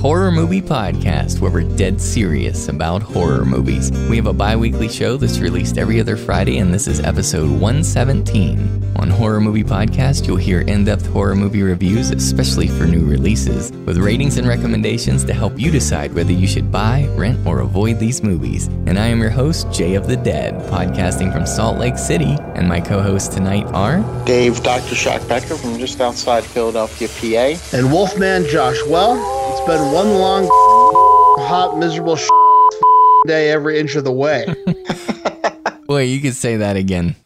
welcome to Horror Movie Podcast, where we're dead serious about horror movies. We have a bi weekly show that's released every other Friday, and this is episode 117. On Horror Movie Podcast, you'll hear in depth horror movie reviews, especially for new releases, with ratings and recommendations to help you decide whether you should buy, rent, or avoid these movies. And I am your host, Jay of the Dead, podcasting from Salt Lake City, and my co hosts tonight are Dave, Dr. Shock Becker from just outside Philadelphia, PA. And Wolfman Josh. Well, it's been one long, hot, miserable day every inch of the way. Boy, you could say that again.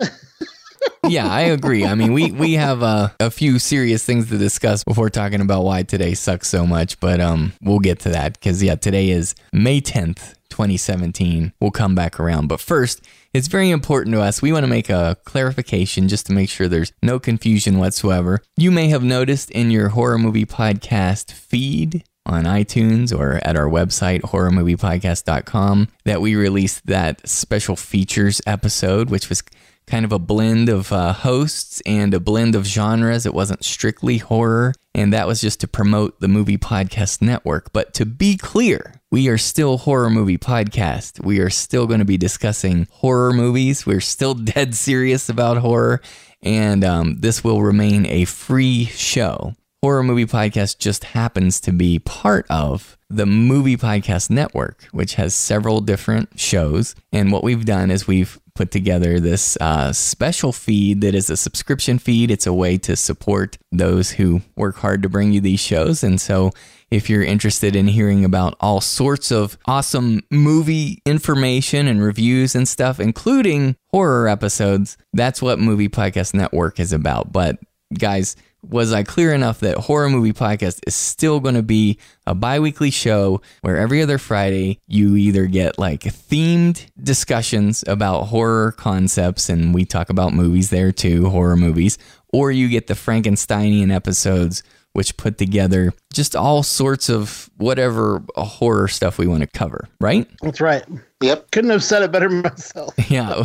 yeah, I agree. I mean, we we have uh, a few serious things to discuss before talking about why today sucks so much, but um, we'll get to that because yeah, today is May tenth, 2017. We'll come back around, but first, it's very important to us. We want to make a clarification just to make sure there's no confusion whatsoever. You may have noticed in your horror movie podcast feed on iTunes or at our website, horrormoviepodcast.com, that we released that special features episode, which was kind of a blend of uh, hosts and a blend of genres. It wasn't strictly horror, and that was just to promote the Movie Podcast Network. But to be clear, we are still horror movie podcast. We are still going to be discussing horror movies. We're still dead serious about horror, and um, this will remain a free show. Horror Movie Podcast just happens to be part of the Movie Podcast Network, which has several different shows. And what we've done is we've put together this uh, special feed that is a subscription feed. It's a way to support those who work hard to bring you these shows. And so if you're interested in hearing about all sorts of awesome movie information and reviews and stuff, including horror episodes, that's what Movie Podcast Network is about. But guys, was I clear enough that Horror Movie Podcast is still going to be a bi weekly show where every other Friday you either get like themed discussions about horror concepts and we talk about movies there too, horror movies, or you get the Frankensteinian episodes which put together just all sorts of whatever horror stuff we want to cover, right? That's right. Yep. Couldn't have said it better myself. yeah.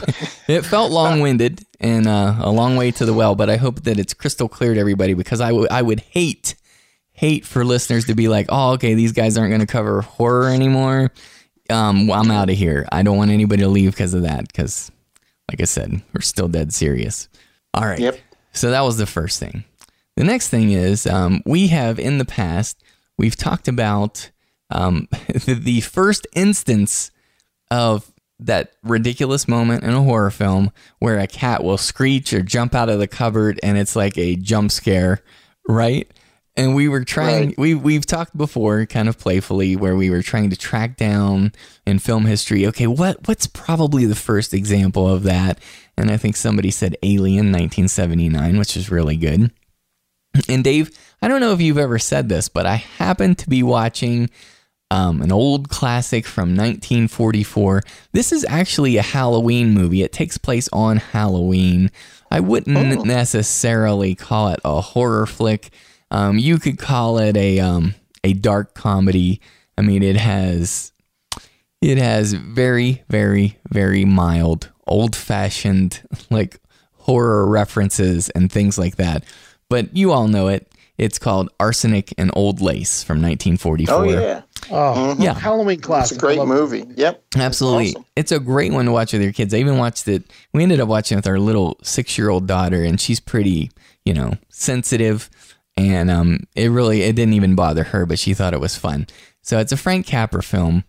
It felt long winded and uh, a long way to the well, but I hope that it's crystal clear to everybody because I, w- I would hate, hate for listeners to be like, oh, okay, these guys aren't going to cover horror anymore. Um, I'm out of here. I don't want anybody to leave because of that because, like I said, we're still dead serious. All right. Yep. So that was the first thing. The next thing is um, we have in the past we've talked about um, the, the first instance of that ridiculous moment in a horror film where a cat will screech or jump out of the cupboard and it's like a jump scare, right? And we were trying Right. we we've talked before kind of playfully where we were trying to track down in film history, okay, what what's probably the first example of that? And I think somebody said Alien 1979, which is really good. And Dave, I don't know if you've ever said this, but I happened to be watching um, an old classic from 1944. This is actually a Halloween movie. It takes place on Halloween. I wouldn't Oh. necessarily call it a horror flick. Um, you could call it a um, a dark comedy. I mean, it has it has very, very, very mild, old fashioned like horror references and things like that. But you all know it. It's called Arsenic and Old Lace from 1944. Oh, yeah. Oh, Yeah. Halloween It's classic. a great I love- movie. Yep. Absolutely. awesome. It's a great one to watch with your kids. I even watched it. We ended up watching it with our little six year old daughter, and she's pretty, you know, sensitive. And um, it really, it didn't even bother her, but she thought it was fun. So it's a Frank Capra film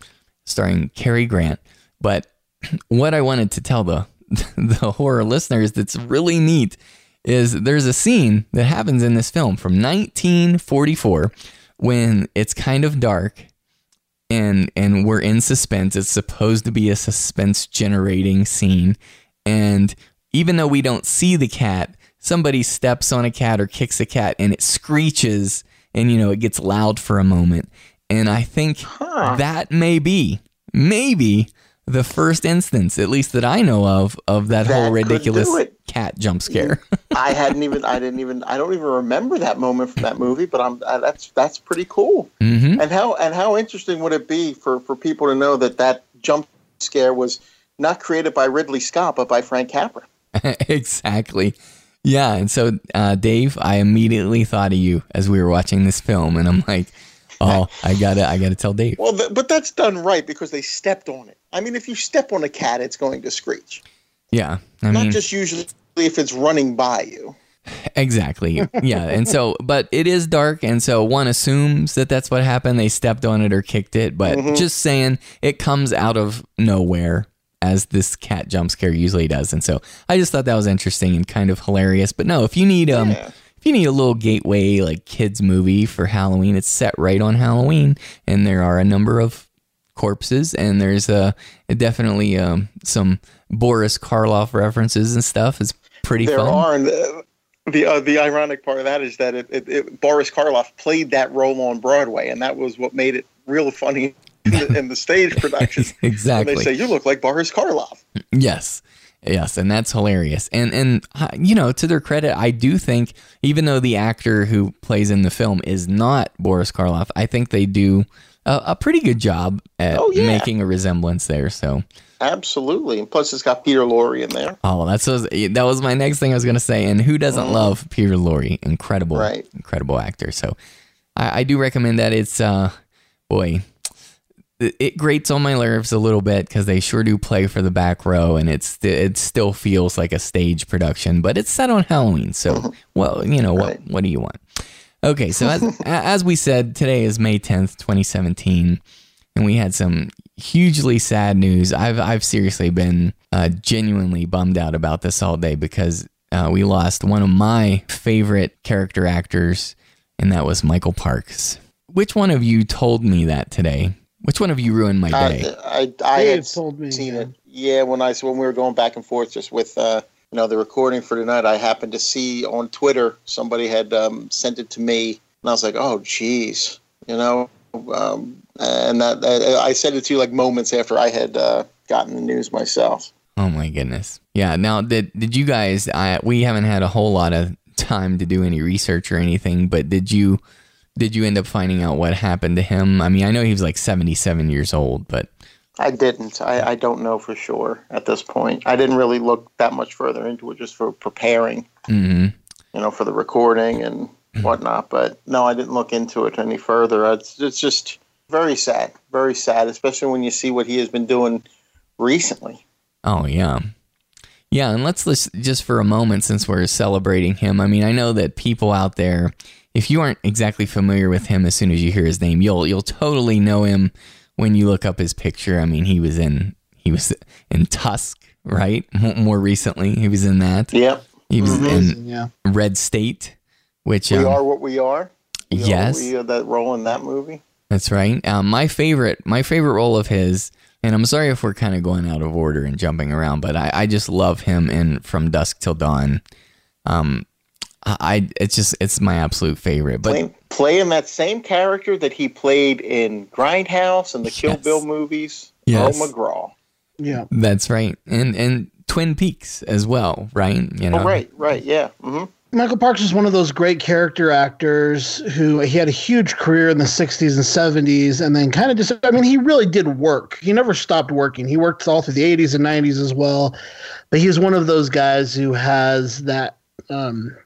starring Cary Grant. But what I wanted to tell the, the horror listeners that's really neat is there's a scene that happens in this film from 1944 when it's kind of dark and and we're in suspense. It's supposed to be a suspense generating scene, and even though we don't see the cat, somebody steps on a cat or kicks a cat, and it screeches, and you know it gets loud for a moment. And I think that may be maybe the first instance, at least that I know of, of that, That whole ridiculous cat jump scare. I hadn't even. I didn't even. I don't even remember that moment from that movie. But I'm. Uh, that's that's pretty cool. hmm And how and how interesting would it be for for people to know that that jump scare was not created by Ridley Scott but by Frank Capra. exactly. Yeah, and so uh, Dave, I immediately thought of you as we were watching this film, and I'm like, Oh, I gotta, I gotta tell Dave. Well, th- but that's done right because they stepped on it. I mean, if you step on a cat, it's going to screech. Yeah, I Not mean, just usually if it's running by you. exactly. Yeah, and so, but it is dark, and so one assumes that that's what happened. They stepped on it or kicked it, but just saying, it comes out of nowhere as this cat jump scare usually does, and so I just thought that was interesting and kind of hilarious. But no, if you need um. Yeah. If you need a little gateway like kids movie for Halloween, it's set right on Halloween, and there are a number of corpses, and there's uh, definitely um, some Boris Karloff references and stuff. It's pretty There fun. are. And the the, uh, the ironic part of that is that it, it, it, Boris Karloff played that role on Broadway, and that was what made it real funny in the, in the stage production. exactly. When they say, You look like Boris Karloff. Yes. Yes, and that's hilarious. And and uh, you know, to their credit, I do think even though the actor who plays in the film is not Boris Karloff, I think they do a, a pretty good job at Oh, yeah. making a resemblance there. So, Absolutely. And plus, it's got Peter Lorre in there. oh, that's was, that was my next thing I was going to say. And who doesn't love Peter Lorre? Incredible, Right. incredible actor. So, I, I do recommend that. It's uh, boy, it, grates on my nerves a little bit because they sure do play for the back row, and it's it still feels like a stage production, but it's set on Halloween. So, well, you know what? What do you want? Okay, so as as we said, today is May tenth, twenty seventeen, and we had some hugely sad news. I've I've seriously been uh, genuinely bummed out about this all day because uh, we lost one of my favorite character actors, and that was Michael Parks. Which one of you told me that today? Which one of you ruined my day? I, I, I had told me, seen yeah. it. Yeah, when I when we were going back and forth just with uh, you know the recording for tonight, I happened to see on Twitter somebody had um, sent it to me, and I was like, oh, geez, you know. Um, and that, that I said it to you like moments after I had uh, gotten the news myself. Oh my goodness. Yeah. Now, did did you guys? I we haven't had a whole lot of time to do any research or anything, but did you did you end up finding out what happened to him? I mean, I know he was like seventy seven years old, but I didn't. I, I don't know for sure at this point. I didn't really look that much further into it just for preparing, mm-hmm. you know, for the recording and whatnot. But no, I didn't look into it any further. It's, it's just very sad, very sad, especially when you see what he has been doing recently. Oh yeah. Yeah, and let's just for a moment since we're celebrating him. I mean, I know that people out there, if you aren't exactly familiar with him as soon as you hear his name, you'll you'll totally know him when you look up his picture. I mean, he was in he was in Tusk, right? M- More recently, he was in that. Yep. He was in yeah. Red State, which We um, are what we are. We are yes, we are that role in that movie. that's right. Um, my favorite, my favorite role of his, and I'm sorry if we're kind of going out of order and jumping around, but I, I just love him in From Dusk Till Dawn. Um, I, I it's just it's my absolute favorite. But Playing, playing that same character that he played in Grindhouse and the Kill Yes. Bill movies. Yes. Earl McGraw. Yeah. that's right, and and Twin Peaks as well, right? You know, Oh, right, right, yeah. hmm Michael Parks is one of those great character actors who he had a huge career in the 60s and 70s and then kind of just I mean he really did work. He never stopped working. He worked all through the 80s and 90s as well. But he's one of those guys who has that um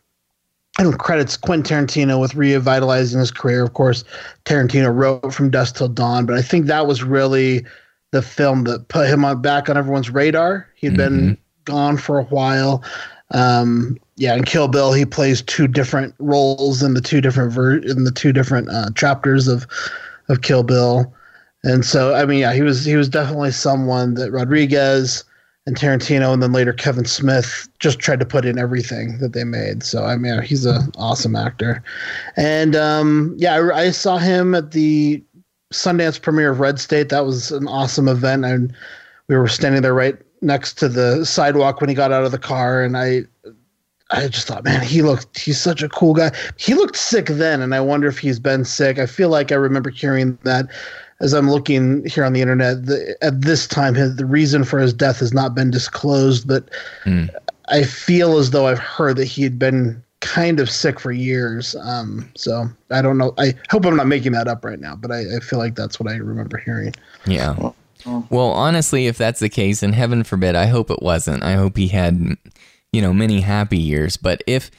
I credits Quentin Tarantino with revitalizing his career. Of course, Tarantino wrote From Dusk Till Dawn, but I think that was really the film that put him on back on everyone's radar. He'd been gone for a while. Um, yeah, in Kill Bill, he plays two different roles in the two different ver- in the two different uh, chapters of of Kill Bill, and so I mean, yeah, he was he was definitely someone that Rodriguez and Tarantino, and then later Kevin Smith just tried to put in everything that they made. So I mean, he's an awesome actor, and um, yeah, I, I saw him at the Sundance premiere of Red State. That was an awesome event, and we were standing there right next to the sidewalk when he got out of the car, and I I just thought, man, he looked he's such a cool guy. He looked sick then, and I wonder if he's been sick. I feel like I remember hearing that as I'm looking here on the internet. The, at this time, his, the reason for his death has not been disclosed, but Hmm. I feel as though I've heard that he had been kind of sick for years. Um, so I don't know. I hope I'm not making that up right now, but I, I feel like that's what I remember hearing. Yeah. Well, honestly, if that's the case, and heaven forbid, I hope it wasn't. I hope he had, you know, many happy years. But if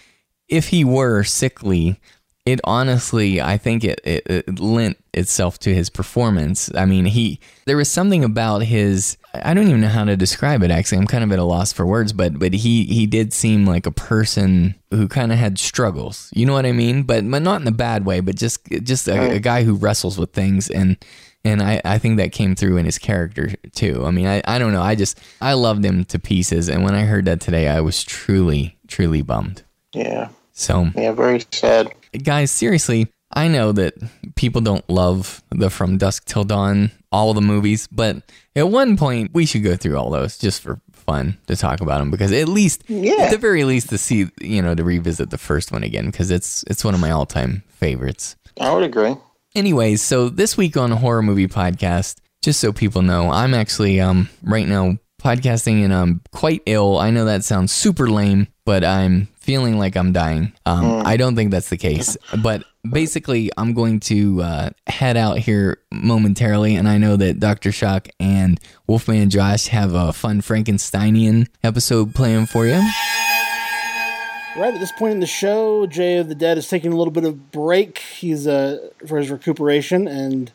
if he were sickly, it honestly, I think it, it, it lent itself to his performance. I mean, he there was something about his. I don't even know how to describe it. Actually, I'm kind of at a loss for words. But but he he did seem like a person who kind of had struggles. You know what I mean? But but not in a bad way. But just just a, a guy who wrestles with things and. And I, I think that came through in his character too. I mean, I, I don't know. I just, I loved him to pieces. And when I heard that today, I was truly, truly bummed. Yeah. So, Yeah, very sad. guys, seriously, I know that people don't love the From Dusk Till Dawn, all the movies, but at one point we should go through all those just for fun to talk about them because at least, Yeah. at the very least, to see, you know, to revisit the first one again because it's it's one of my all time favorites. I would agree. Anyways, so this week on Horror Movie Podcast, just so people know, I'm actually um right now podcasting and I'm quite ill. I know that sounds super lame, but I'm feeling like I'm dying. Um, I don't think that's the case, but basically, I'm going to uh, head out here momentarily, and I know that Dr. Shock and Wolfman Josh have a fun Frankensteinian episode planned for you. Right at this point in the show, Jay of the Dead is taking a little bit of break. He's uh, for his recuperation, and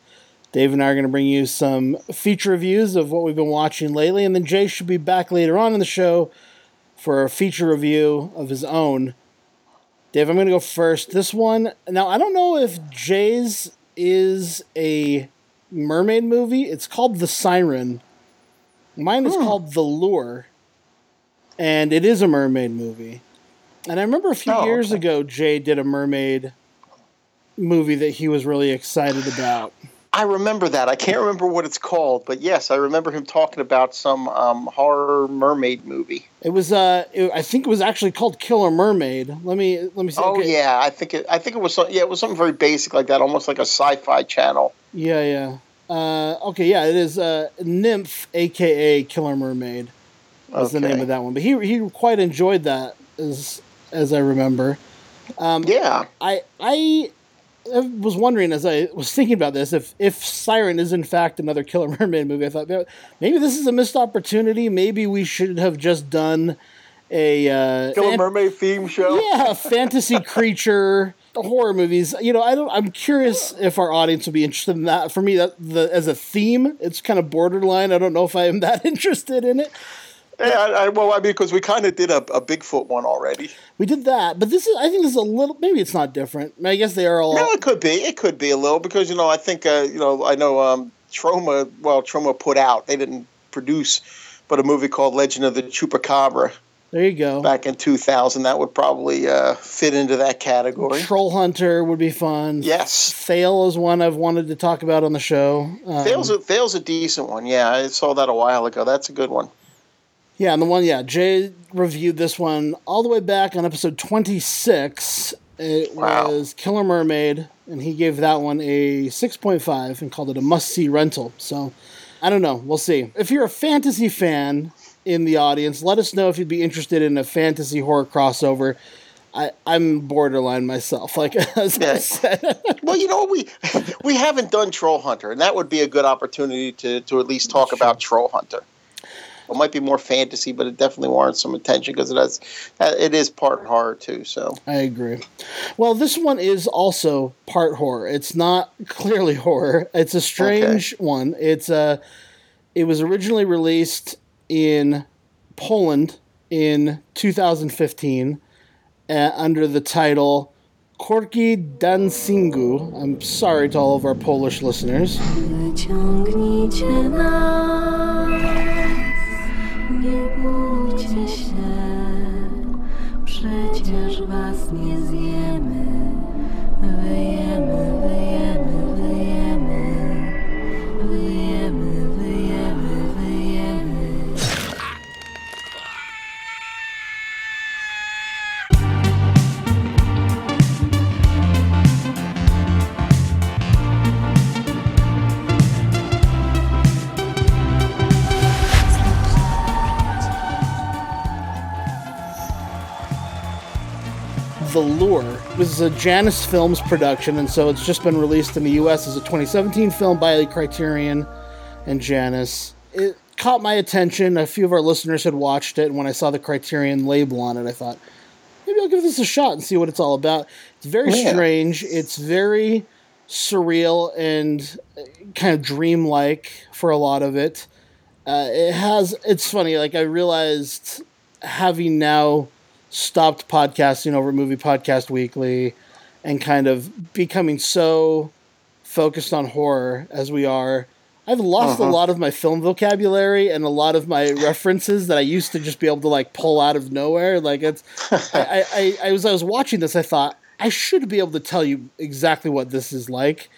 Dave and I are going to bring you some feature reviews of what we've been watching lately, and then Jay should be back later on in the show for a feature review of his own. Dave, I'm going to go first. This one, now I don't know if Jay's is a mermaid movie. It's called The Siren. Mine is called The Lure, and it is a mermaid movie. And I remember a few Oh, years okay. ago, Jay did a mermaid movie that he was really excited about. I remember that. I can't remember what it's called, but yes, I remember him talking about some um, horror mermaid movie. It was, uh, it- I think it was actually called Killer Mermaid. Let me, let me see. Oh okay. yeah, I think it. I think it was. some- Yeah, it was something very basic like that, almost like a sci-fi channel. yeah, yeah. Uh, okay, yeah, it is uh, Nymph, aka Killer Mermaid, is the name of that one. But he he quite enjoyed that, as as I remember. Yeah, I I was wondering as I was thinking about this if if Siren is in fact another Killer Mermaid movie. I thought maybe this is a missed opportunity. Maybe we should have just done a uh, Killer fan- Mermaid theme show. yeah fantasy creature horror movies. You know, I don't. I'm curious if our audience would be interested in that. For me, that the as a theme, it's kind of borderline. I don't know if I am that interested in it. Yeah, I, I, well, I mean, because we kind of did a, a Bigfoot one already. We did that, but this is. I think this is a little. Maybe it's not different. I, mean, I guess they are all. No, it could be. It could be a little because you know I think uh, you know I know um, Troma. Well, Troma put out. They didn't produce, but a movie called Legend of the Chupacabra There you go. back in 2000. That would probably uh, fit into that category. Troll Hunter would be fun. Yes. Thale is one I've wanted to talk about on the show. Um, Thale's a, Thale's a decent one. Yeah, I saw that a while ago. That's a good one. Yeah, and the one, yeah, Jay reviewed this one all the way back on episode 26. It Wow. was Killer Mermaid, and he gave that one a 6.5 and called it a must see rental. So I don't know. We'll see. If you're a fantasy fan in the audience, let us know if you'd be interested in a fantasy horror crossover. I, I'm borderline myself, like as I said. Well, you know we we haven't done Troll Hunter, and that would be a good opportunity to to at least talk about Troll Hunter. It might be more fantasy, but it definitely warrants some attention because it has uh, it is part horror too. So I agree. Well, this one is also part horror. It's not clearly horror. It's a strange one. It's uh it was originally released in Poland in 2015 uh, under the title Córki Dancingu. I'm sorry to all of our Polish listeners. вас не з'їсть. The Lure. This is a Janus Films production, and so it's just been released in the U.S. as a 2017 film by the Criterion and Janus. It caught my attention. A few of our listeners had watched it, and when I saw the Criterion label on it, I thought, maybe I'll give this a shot and see what it's all about. It's very Yeah. strange. It's very surreal and uh, kind of dreamlike for a lot of it. Uh, it has. It's funny. Like I realized, having now stopped podcasting over Movie Podcast Weekly, and kind of becoming so focused on horror as we are. I've lost a uh-huh. lot of my film vocabulary and a lot of my references that I used to just be able to like pull out of nowhere. Like it's, I, I, I was I was watching this, I thought I should be able to tell you exactly what this is like,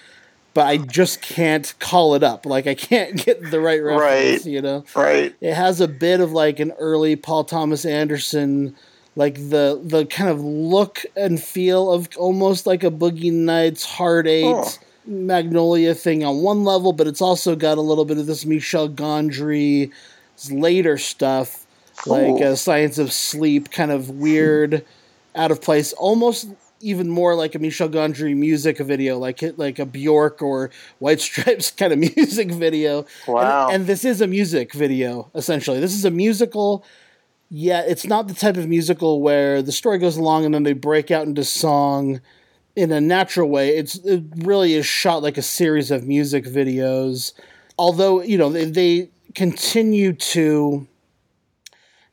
but I just can't call it up. Like I can't get the right reference. Right. You know, Right. it has a bit of like an early Paul Thomas Anderson, like the the kind of look and feel of almost like a Boogie Nights, Hard Eight, Oh. Magnolia thing on one level, but it's also got a little bit of this Michel Gondry later stuff, like uh, Science of Sleep, kind of weird, out of place, almost even more like a Michel Gondry music video, like it, like a Bjork or White Stripes kind of music video. Wow. And, and this is a music video, essentially. This is a musical, yet it's not the type of musical where the story goes along and then they break out into song in a natural way. It's it really is shot like a series of music videos. Although, you know, they, they continue to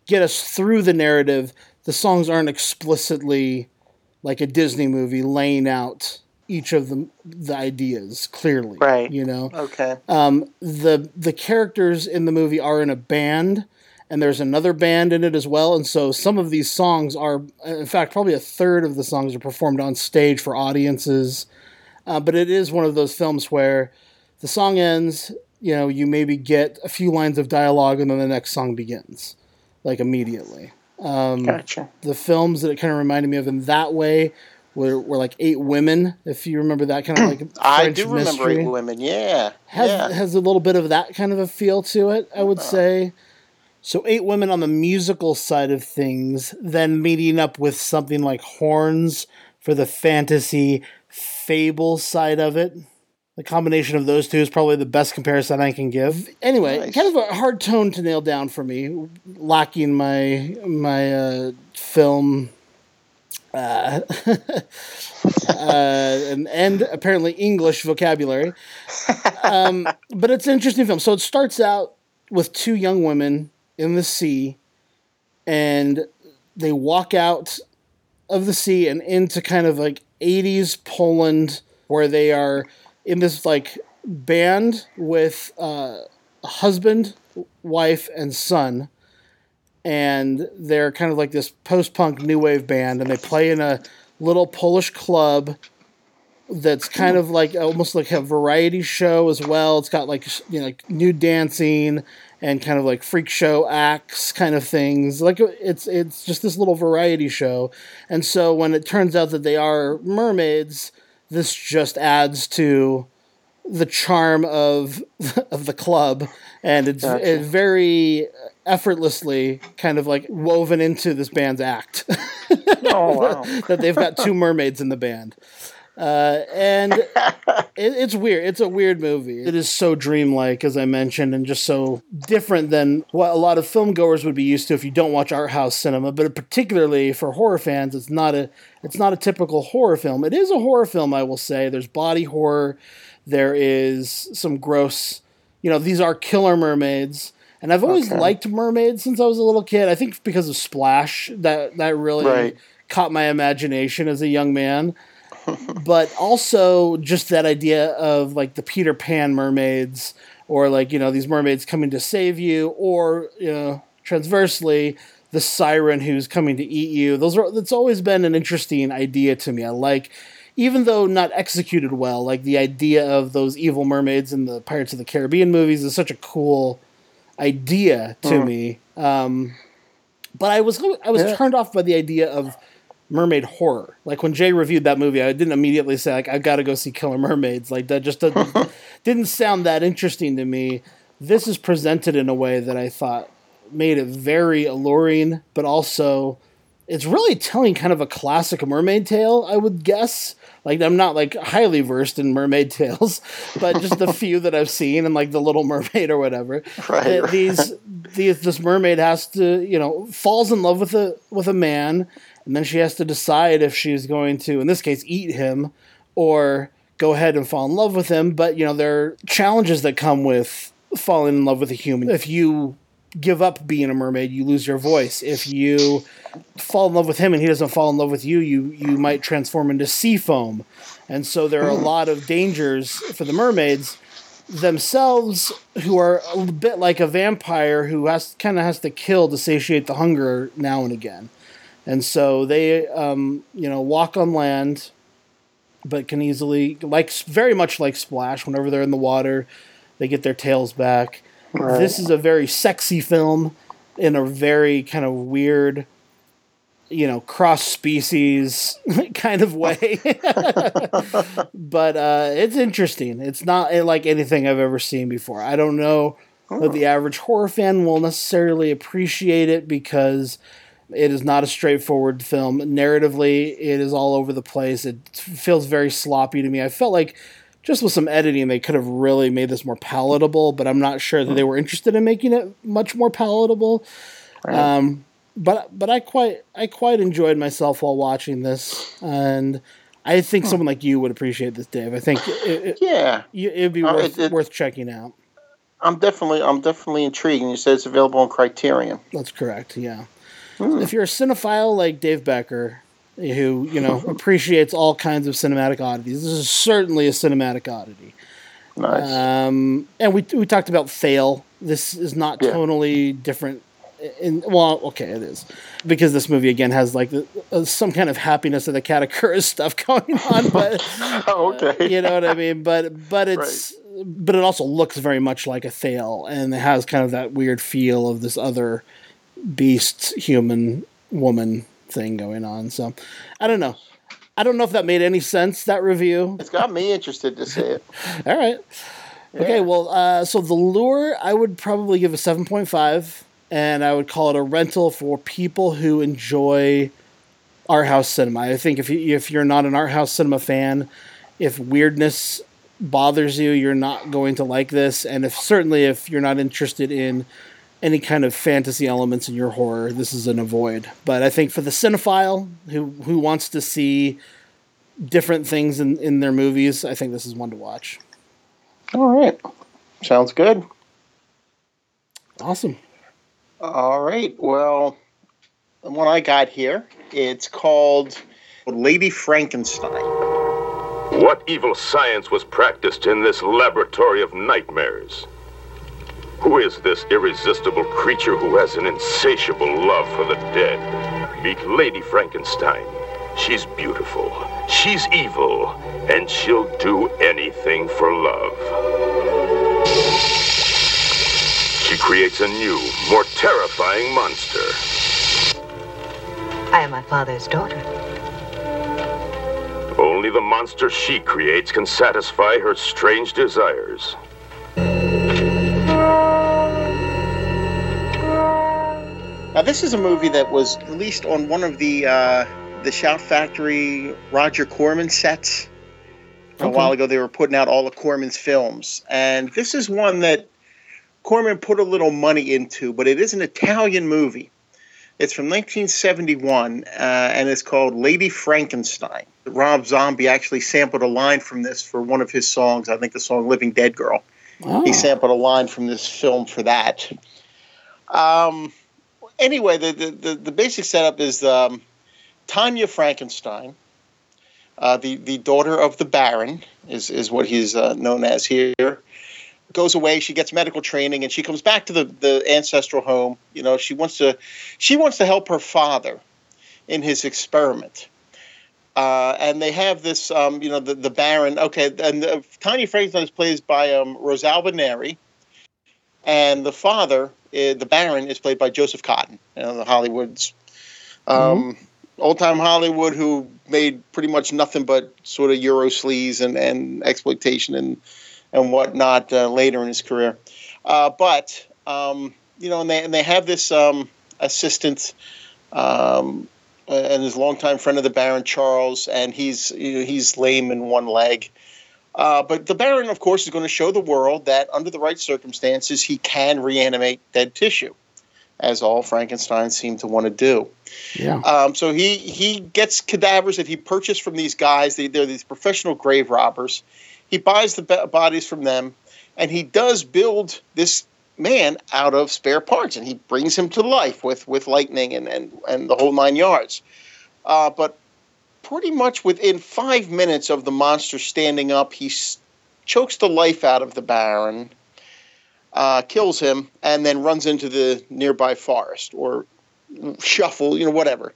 get us through the narrative, the songs aren't explicitly like a Disney movie laying out each of the the ideas clearly. Right. You know Okay. um, the the characters in the movie are in a band and there's another band in it as well and so some of these songs are in fact probably a third of the songs are performed on stage for audiences uh, but it is one of those films where the song ends you know you maybe get a few lines of dialogue and then the next song begins like immediately um, Gotcha. the films that it kind of reminded me of in that way were, were like eight women if you remember that kind of like I French do remember mystery Eight Women. Yeah. has yeah. has a little bit of that kind of a feel to it, I would say. So eight women on the musical side of things, then meeting up with something like horns for the fantasy fable side of it. The combination of those two is probably the best comparison I can give. Anyway, Nice. kind of a hard tone to nail down for me, lacking my my uh, film uh, uh, and, and apparently English vocabulary. Um, but it's an interesting film. So it starts out with two young women in the sea, and they walk out of the sea and into kind of like 80s Poland, where they are in this like band with uh, a husband, wife, and son. And they're kind of like this post-punk new wave band and they play in a little polish club that's kind of like almost like a variety show as well. It's got like you know like nude dancing and kind of like freak show acts kind of things. Like it's it's just this little variety show. And so when it turns out that they are mermaids this just adds to the charm of of the club. And it's, Gotcha. it's very effortlessly kind of like woven into this band's act. Oh wow. that they've got two mermaids in the band uh, and it, it's weird. It's a weird movie. It is so dreamlike as i mentioned and just so different than what a lot of film goers would be used to if you don't watch art house cinema. But particularly for horror fans it's not a it's not a typical horror film. It is a horror film i will say. There's body horror. There is some gross you know these are killer mermaids. And i've always Okay. liked mermaids since i was a little kid. I think because of splash that that really Right. caught my imagination as a young man but also just that idea of like the peter pan mermaids or like you know these mermaids coming to save you or you know transversely the siren who's coming to eat you. Those are that's always been an interesting idea to me. I like even though not executed well like the idea of those evil mermaids in the pirates of the caribbean movies is such a cool idea to me. Um, but i was i was Yeah. turned off by the idea of mermaid horror. Like when Jay reviewed that movie, I didn't immediately say like I've got to go see Killer Mermaids. Like that just doesn't, didn't sound that interesting to me. This is presented in a way that I thought made it very alluring, but also it's really telling kind of a classic mermaid tale, I would guess. Like I'm not like highly versed in mermaid tales, but just the few that I've seen and like the Little Mermaid or whatever. Right. These these this mermaid has to you know falls in love with a with a man and then she has to decide if she's going to, in this case, eat him or go ahead and fall in love with him. But you know, there are challenges that come with falling in love with a human. If you give up being a mermaid, you lose your voice. If you fall in love with him and he doesn't fall in love with you, you you might transform into sea foam. And so there are a lot of dangers for the mermaids themselves who are a bit like a vampire who has kind of has to kill to satiate the hunger now and again. And so they um, you know walk on land but can easily like very much like splash whenever they're in the water they get their tails back. This is a very sexy film in a very kind of weird, you know, cross species kind of way. but uh, it's interesting. It's not uh, like anything I've ever seen before. I don't know that the average horror fan will necessarily appreciate it because it is not a straightforward film. Narratively, it is all over the place. It feels very sloppy to me. I felt like just with some editing, they could have really made this more palatable, but I'm not sure that they were interested in making it much more palatable. Um, but but I quite I quite enjoyed myself while watching this, and I think someone like you would appreciate this, Dave. I think it, it, Yeah, it'd be Uh, worth it- it- worth checking out. I'm definitely I'm definitely intrigued. And you said it's available on Criterion. That's correct. Yeah. If you're a cinephile like Dave Becker, who you know appreciates all kinds of cinematic oddities, this is certainly a cinematic oddity. Nice. Um, and we we talked about Thale. This is not Yeah. totally different. In well, okay, it is because this movie again has like the, uh, some kind of happiness of the Katakuris stuff going on, but oh, okay. you know what I mean. But but it's but it also looks very much like a Thale, and it has kind of that weird feel of this other beast, human, woman thing going on. So I don't know. I don't know if that made any sense. That review. It's got me interested to see it. All right. Okay. Well, uh, so the lure, I would probably give a seven point five, and I would call it a rental for people who enjoy art house cinema. I think if you, if you're not an art house cinema fan, if weirdness bothers you, you're not going to like this, and if certainly if you're not interested in any kind of fantasy elements in your horror, this is an avoid. But I think for the cinephile who who wants to see different things in, in their movies, I think this is one to watch. All right. Sounds good. Awesome. All right. Well, the one I got here, it's called Lady Frankenstein. What evil science was practiced in this laboratory of nightmares? Who is this irresistible creature who has an insatiable love for the dead? Meet Lady Frankenstein. She's beautiful, she's evil, and she'll do anything for love. She creates a new, more terrifying monster. I am my father's daughter. Only the monster she creates can satisfy her strange desires. Now, this is a movie that was released on one of the uh, the Shout Factory Roger Corman sets. A Okay. while ago, they were putting out all of Corman's films, and this is one that Corman put a little money into, but it is an Italian movie. It's from 1971, uh, and it's called Lady Frankenstein. Rob Zombie actually sampled a line from this for one of his songs. I think the song "Living Dead Girl." Oh, he sampled a line from this film for that. Um, anyway, the, the, the, the basic setup is um, Tanya Frankenstein, uh, the, the daughter of the Baron, is, is what he's uh, known as here, goes away. She gets medical training and she comes back to the, the ancestral home. You know, she wants to she wants to help her father in his experiment. Uh, and they have this, um, you know, the, the Baron. Okay, and uh, Tanya Frankenstein is played by um, Rosalba Neri, and the father, uh, the Baron, is played by Joseph Cotten. You know, the Hollywoods, um, old time Hollywood, who made pretty much nothing but sort of Euro sleaze and, and exploitation and and whatnot uh, later in his career. Uh, but um, you know, and they and they have this um, assistant. Um, and his longtime friend of the Baron Charles, and he's you know, he's lame in one leg. Uh, but the Baron, of course, is going to show the world that under the right circumstances, he can reanimate dead tissue. as all Frankenstein seemed to want to do. Yeah. Um, so he he gets cadavers that he purchased from these guys. They, they're these professional grave robbers. He buys the b- bodies from them, and he does build this man out of spare parts, and he brings him to life with with lightning and and, and the whole nine yards. Uh, but pretty much within five minutes of the monster standing up, he chokes the life out of the Baron, uh, kills him, and then runs into the nearby forest or shuffle, you know, whatever.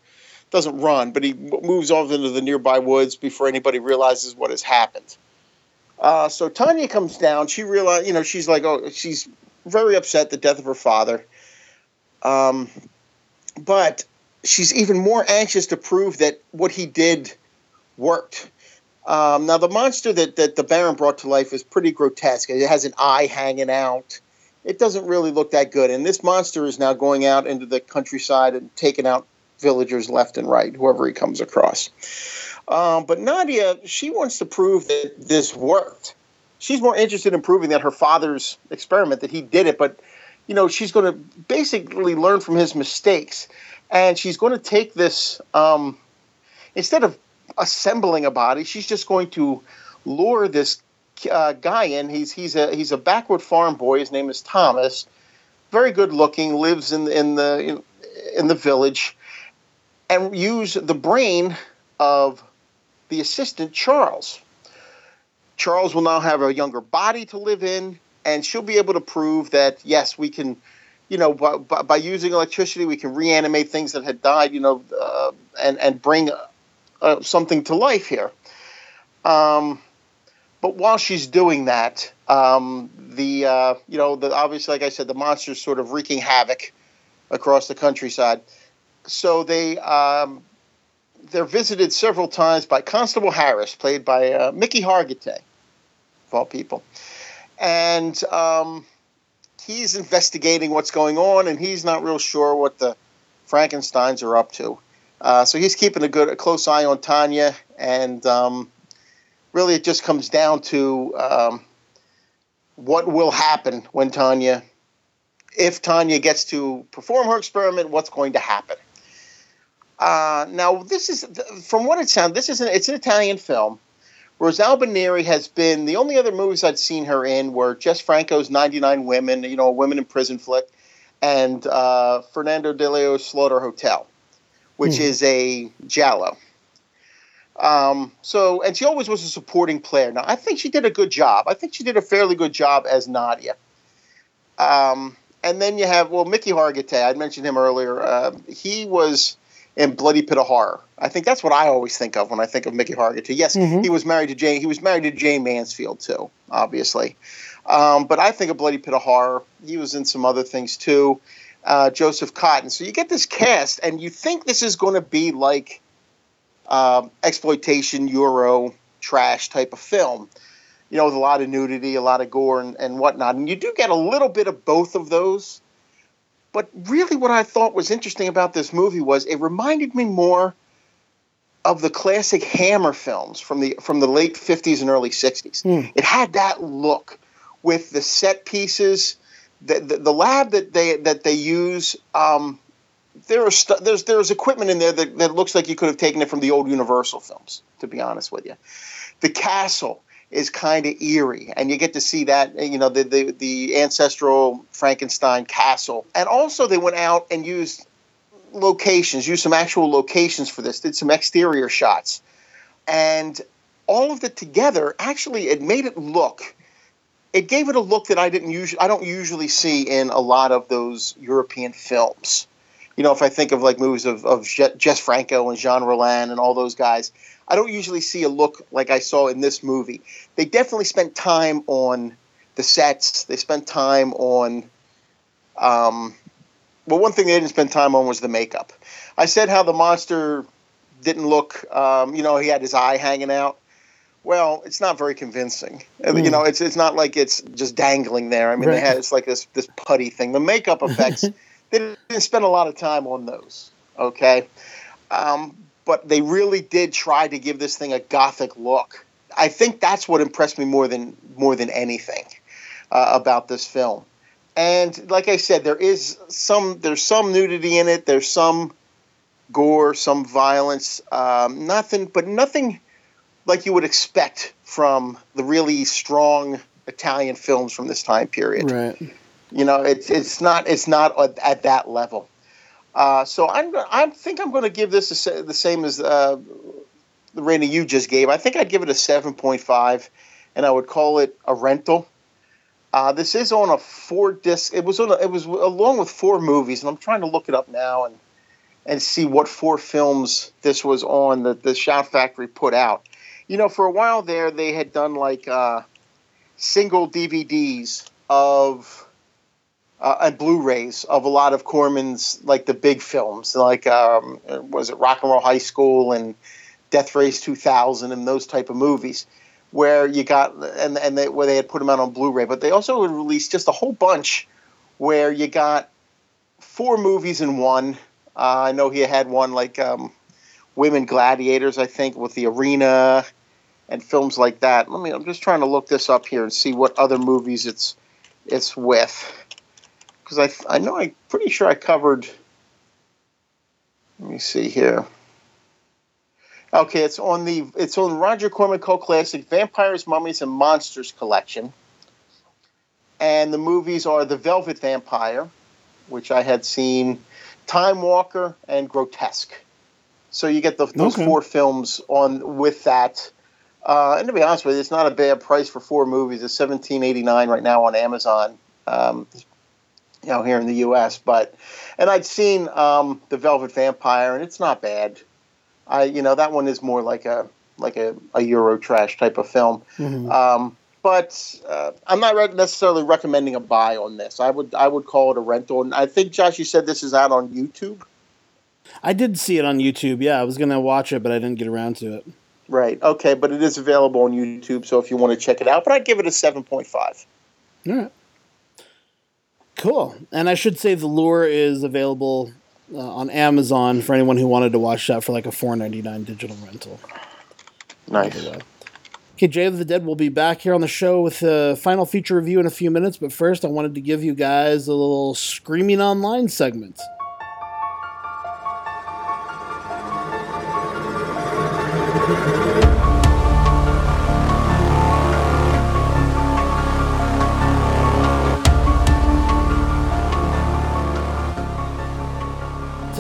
Doesn't run, but he moves off into the nearby woods before anybody realizes what has happened. Uh, so Tanya comes down. She realize, you know, she's like, oh, she's very upset the death of her father. Um, but she's even more anxious to prove that what he did worked. Um, now, the monster that, that the Baron brought to life is pretty grotesque. It has an eye hanging out. It doesn't really look that good. And this monster is now going out into the countryside and taking out villagers left and right, whoever he comes across. Um, but Nadia, she wants to prove that this worked. She's more interested in proving that her father's experiment, that he did it, but you know, she's going to basically learn from his mistakes, and she's going to take this um, instead of assembling a body, she's just going to lure this uh, guy in. He's he's a he's a backward farm boy. His name is Thomas. Very good looking. Lives in in the in the village, and use the brain of the assistant Charles. Charles will now have a younger body to live in, and she'll be able to prove that yes, we can, you know, by, by, using electricity, we can reanimate things that had died, you know, uh, and and bring uh, something to life here. Um, but while she's doing that, um, the uh, you know, the obviously, like I said, the monster's sort of wreaking havoc across the countryside. So they um, they're visited several times by Constable Harris, played by uh, Mickey Hargitay, of all people, and um, he's investigating what's going on, and he's not real sure what the Frankenstein's are up to. Uh, so he's keeping a good, a close eye on Tanya, and um, really, it just comes down to um, what will happen when Tanya, if Tanya gets to perform her experiment, what's going to happen. Uh, now, this is from what it sounds. This is an, it's an Italian film. Rosalba Neri has been the only other movies I'd seen her in were Jess Franco's 99 Women, you know, a women in prison flick, and uh, Fernando Di Leo's Slaughter Hotel, which is a giallo. Um, so, and she always was a supporting player. Now, I think she did a good job. I think she did a fairly good job as Nadia. Um, and then you have, well, Mickey Hargitay. I mentioned him earlier. Uh, he was in Bloody Pit of Horror. I think that's what I always think of when I think of Mickey Hargitay. Yes, Mhm. he was married to Jane. He was married to Jayne Mansfield too, obviously. Um, but I think of Bloody Pit of Horror. He was in some other things too. Uh, Joseph Cotten. So you get this cast, and you think this is going to be like um, exploitation Euro trash type of film. You know, with a lot of nudity, a lot of gore, and, and whatnot. And you do get a little bit of both of those. But really, what I thought was interesting about this movie was it reminded me more of the classic Hammer films from the from the late fifties and early sixties. Hmm. It had that look with the set pieces, the, the, the lab that they that they use. Um, there are stu- there's there's equipment in there that, that looks like you could have taken it from the old Universal films. To be honest with you, the castle is kind of eerie, and you get to see that you know the, the the ancestral Frankenstein castle, and also they went out and used locations, used some actual locations for this, did some exterior shots, and all of it together actually it made it look. It gave it a look that I didn't usually I don't usually see in a lot of those European films. You know, if I think of like movies of, of Jess Franco and Jean Rollin and all those guys, I don't usually see a look like I saw in this movie. They definitely spent time on the sets. They spent time on, um, well, one thing they didn't spend time on was the makeup. I said how the monster didn't look, um, you know, he had his eye hanging out. Well, it's not very convincing. Mean, You Hmm. know, it's it's not like it's just dangling there. I mean, they had it's like this this putty thing. The makeup effects, they didn't spend a lot of time on those. Okay, um, but they really did try to give this thing a gothic look. I think that's what impressed me more than more than anything uh, about this film. and like I said, there is some there's some nudity in it. There's some gore, some violence. Um, nothing, but nothing like you would expect from the really strong Italian films from this time period. Right. You know, it's it's not it's not at, at that level. Uh, so I'm I think I'm going to give this a, the same as uh, the rating you just gave. I think I'd give it a seven point five, and I would call it a rental. Uh, this is on a four disc. It was on. A, it was along with four movies, and I'm trying to look it up now and and see what four films this was on that the Shout Factory put out. You know, for a while there, they had done like uh, single DVDs of uh, and Blu-rays of a lot of Corman's like the big films, like um, was it Rock and Roll High School and Death Race 2000 and those type of movies, where you got and and they, where they had put them out on Blu-ray, but they also would release just a whole bunch where you got four movies in one. Uh, I know he had one like um, Women Gladiators, I think, with the arena and films like that. Let me. I'm just trying to look this up here and see what other movies it's it's with because I I know I'm pretty sure I covered. Let me see here. Okay, it's on the it's on Roger Corman cult classic Vampires, Mummies, and Monsters collection, and the movies are The Velvet Vampire, which I had seen, Time Walker, and Grotesque. So you get the, those Okay. four films on with that. Uh, and to be honest with you, it's not a bad price for four movies. It's seventeen eighty nine right now on Amazon. Um, you know, here in the U.S. But, and I'd seen um, the Velvet Vampire, and it's not bad. I, you know, that one is more like a like a, a Euro trash type of film. Mhm. Um, but uh, I'm not re- necessarily recommending a buy on this. I would I would call it a rental. And I think Josh, you said this is out on YouTube, I did see it on YouTube. Yeah, I was gonna watch it, but I didn't get around to it. right? Okay, but it is available on YouTube, so if you want to check it out, but I'd give it a seven point five. All right. Cool. And I should say the lure is available uh, on Amazon for anyone who wanted to watch that for like a four ninety nine digital rental. Nice. Okay, Jay of the Dead will be back here on the show with a final feature review in a few minutes, but first I wanted to give you guys a little Screaming Online segment.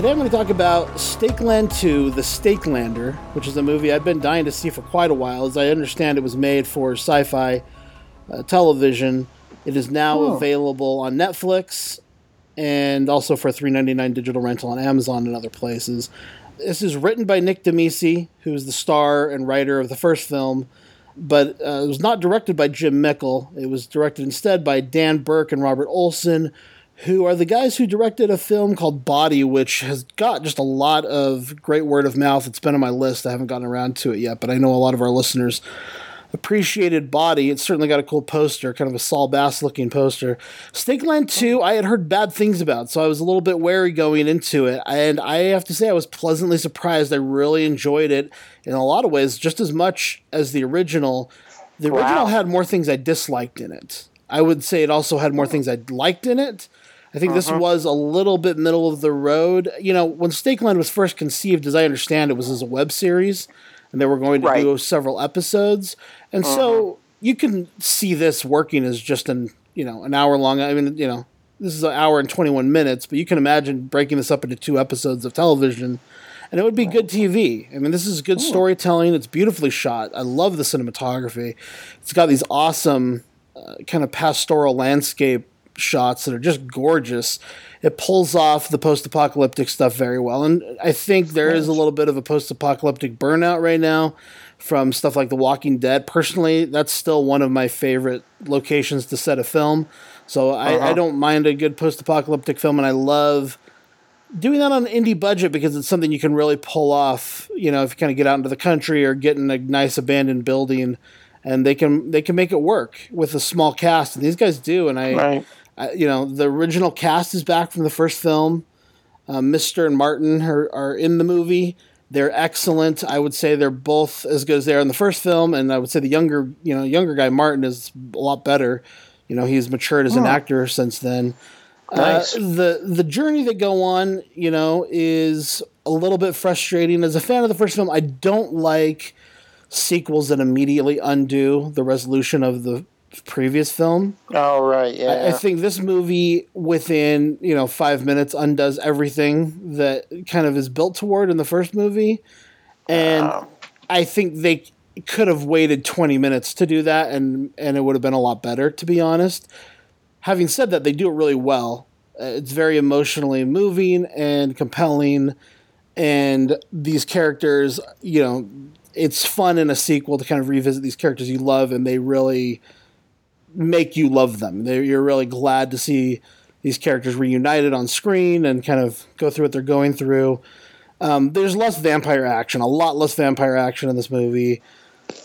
Today I'm going to talk about Stakeland 2, The Stakelander, which is a movie I've been dying to see for quite a while. As I understand, it was made for sci fi uh, television. It is now Oh. available on Netflix and also for $3.99 digital rental on Amazon and other places. This is written by Nick Damici, who's the star and writer of the first film, but uh, it was not directed by Jim Mickle. It was directed instead by Dan Berk and Robert Olsen, who are the guys who directed a film called Body, which has got just a lot of great word of mouth. It's been on my list. I haven't gotten around to it yet, but I know a lot of our listeners appreciated Body. It's certainly got a cool poster, kind of a Saul Bass looking poster. Stakeland 2, I had heard bad things about, so I was a little bit wary going into it. And I have to say, I was pleasantly surprised. I really enjoyed it in a lot of ways, just as much as the original. The original Wow. had more things I disliked in it. I would say it also had more things I liked in it. I think this uh-huh. was a little bit middle of the road. You know, when Stakeland was first conceived, as I understand it, was as a web series, and they were going to Right. do several episodes. And so uh-huh. you can see this working as just an you know an hour long. I mean, you know, this is an hour and twenty one minutes, but you can imagine breaking this up into two episodes of television. And it would be good TV. I mean, this is good hmm. storytelling. It's beautifully shot. I love the cinematography. It's got these awesome uh, kind of pastoral landscape shots that are just gorgeous. It pulls off the post apocalyptic stuff very well. And I think there is a little bit of a post apocalyptic burnout right now from stuff like The Walking Dead. Personally, that's still one of my favorite locations to set a film. So I, I uh-huh. don't mind a good post apocalyptic film, and I love doing that on an indie budget because it's something you can really pull off. You know, if you kind of get out into the country or get in a nice abandoned building, and they can they can make it work with a small cast, and these guys do. And I, Right. I you know, the original cast is back from the first film. Uh, Mister and Martin are, are in the movie. They're excellent. I would say they're both as good as they are in the first film, and I would say the younger, you know, younger guy Martin is a lot better. You know, he's matured as an actor since then. Nice. Uh, the the journey that go on, you know, is a little bit frustrating. As a fan of the first film, I don't like sequels that immediately undo the resolution of the previous film. oh right, yeah. I, I think this movie, within you know five minutes, undoes everything that kind of is built toward in the first movie, and Wow. I think they could have waited twenty minutes to do that, and and it would have been a lot better, to be honest. Having said that, they do it really well. Uh, it's very emotionally moving and compelling, and these characters, you know, it's fun in a sequel to kind of revisit these characters you love, and they really make you love them. They're, you're really glad to see these characters reunited on screen and kind of go through what they're going through. Um, there's less vampire action, a lot less vampire action in this movie.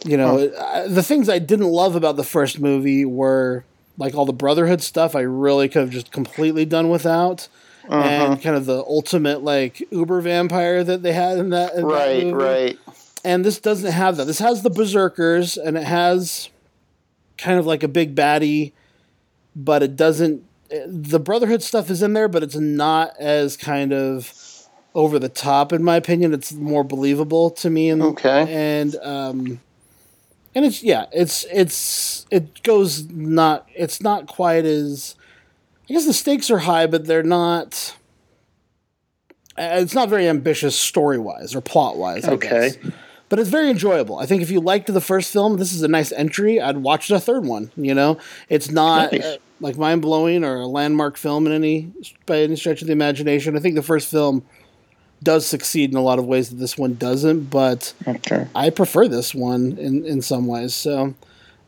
You know, the things I didn't love about the first movie were like all the Brotherhood stuff. I really could have just completely done without, and kind of the ultimate like uber vampire that they had in that. In that right, movie right. and this doesn't have that. This has the berserkers, and it has kind of like a big baddie, but it doesn't. The Brotherhood stuff is in there, but it's not as kind of over the top, in my opinion. It's more believable to me, and Okay. and um, and it's yeah, it's it's it goes not. It's not quite as. I guess the stakes are high, but they're not. It's not very ambitious story wise or plot wise. Okay. But it's very enjoyable. I think if you liked the first film, this is a nice entry. I'd watch the third one. You know, it's not Nice. uh, like mind blowing or a landmark film in any by any stretch of the imagination. I think the first film does succeed in a lot of ways that this one doesn't, but Okay. I prefer this one in in some ways. So,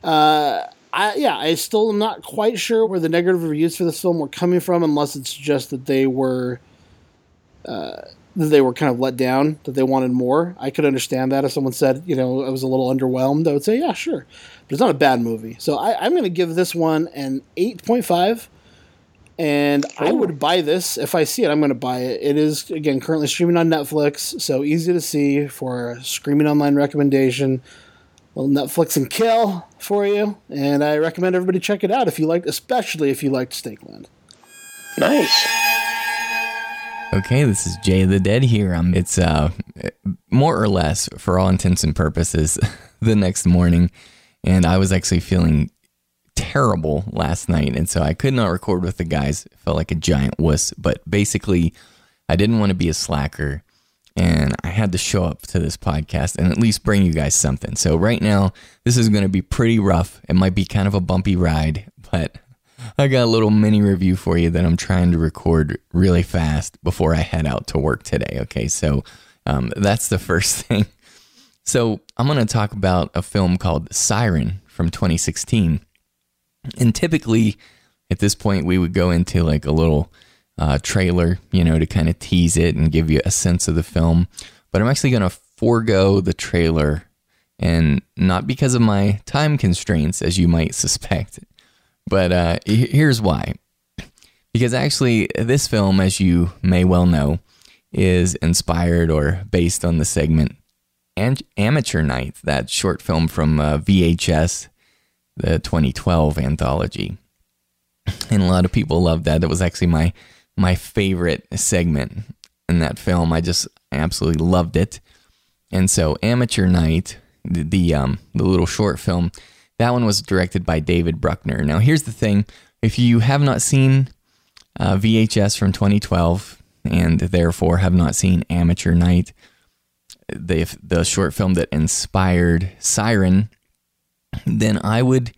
uh, I yeah, I still am not quite sure where the negative reviews for this film were coming from, unless it's just that they were. Uh, they were kind of let down, that they wanted more. I could understand that if someone said, you know, I was a little underwhelmed, I would say, yeah, sure. But it's not a bad movie. So I, I'm going to give this one an 8.5. And I would buy this. If I see it, I'm going to buy it. It is, again, currently streaming on Netflix. So easy to see for a streaming online recommendation. Well, Netflix and kill for you. And I recommend everybody check it out if you liked, especially if you liked Stakeland. Nice. Okay, this is Jay the Dead here. Um, it's uh, more or less, for all intents and purposes, the next morning, and I was actually feeling terrible last night, and so I could not record with the guys. Felt like a giant wuss, but basically, I didn't want to be a slacker, and I had to show up to this podcast and at least bring you guys something. So right now, this is going to be pretty rough. It might be kind of a bumpy ride, but I got a little mini review for you that I'm trying to record really fast before I head out to work today. Okay, so um, that's the first thing. So I'm going to talk about a film called Siren from 2016. And typically at this point, we would go into like a little uh, trailer, you know, to kind of tease it and give you a sense of the film. But I'm actually going to forego the trailer and not because of my time constraints, as you might suspect, but uh, here's why. Because actually, this film, as you may well know, is inspired or based on the segment Am- Amateur Night, that short film from uh, VHS, the 2012 anthology. And a lot of people loved that. That was actually my my favorite segment in that film. I just absolutely loved it. And so, Amateur Night, the, the um the little short film, that one was directed by David Bruckner. Now, here's the thing: if you have not seen uh, VHS from 2012 and therefore have not seen Amateur Night, the the short film that inspired Siren, then I would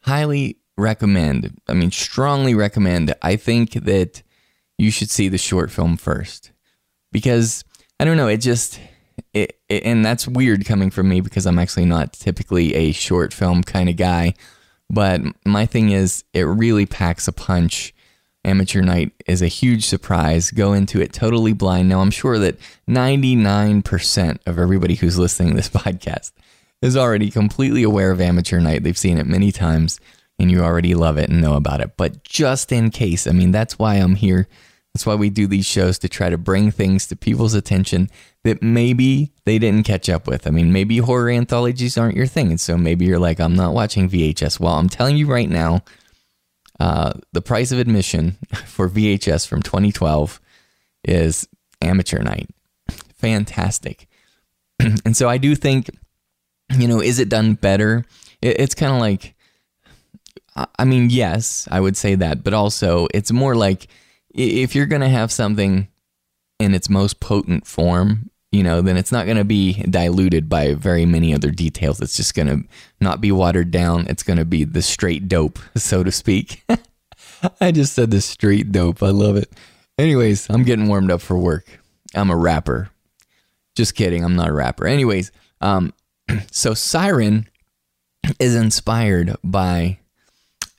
highly recommend. I mean, strongly recommend. I think that you should see the short film first because I don't know. It just it, it and that's weird coming from me because I'm actually not typically a short film kind of guy. But my thing is, it really packs a punch. Amateur Night is a huge surprise. Go into it totally blind. Now, I'm sure that 99% of everybody who's listening to this podcast is already completely aware of Amateur Night. They've seen it many times and you already love it and know about it. But just in case, I mean, that's why I'm here. That's why we do these shows to try to bring things to people's attention that maybe they didn't catch up with. I mean, maybe horror anthologies aren't your thing. And so maybe you're like, I'm not watching VHS. Well, I'm telling you right now, uh, the price of admission for VHS from 2012 is Amateur Night. Fantastic. and so I do think, you know, is it done better? It, it's kind of like, I- I mean, yes, I would say that, but also it's more like if you're going to have something in its most potent form, you know, then it's not going to be diluted by very many other details. It's just going to not be watered down. It's going to be the straight dope, so to speak. I just said the straight dope. I love it. Anyways, I'm getting warmed up for work. I'm a rapper. Just kidding. I'm not a rapper. Anyways, um, so Siren is inspired by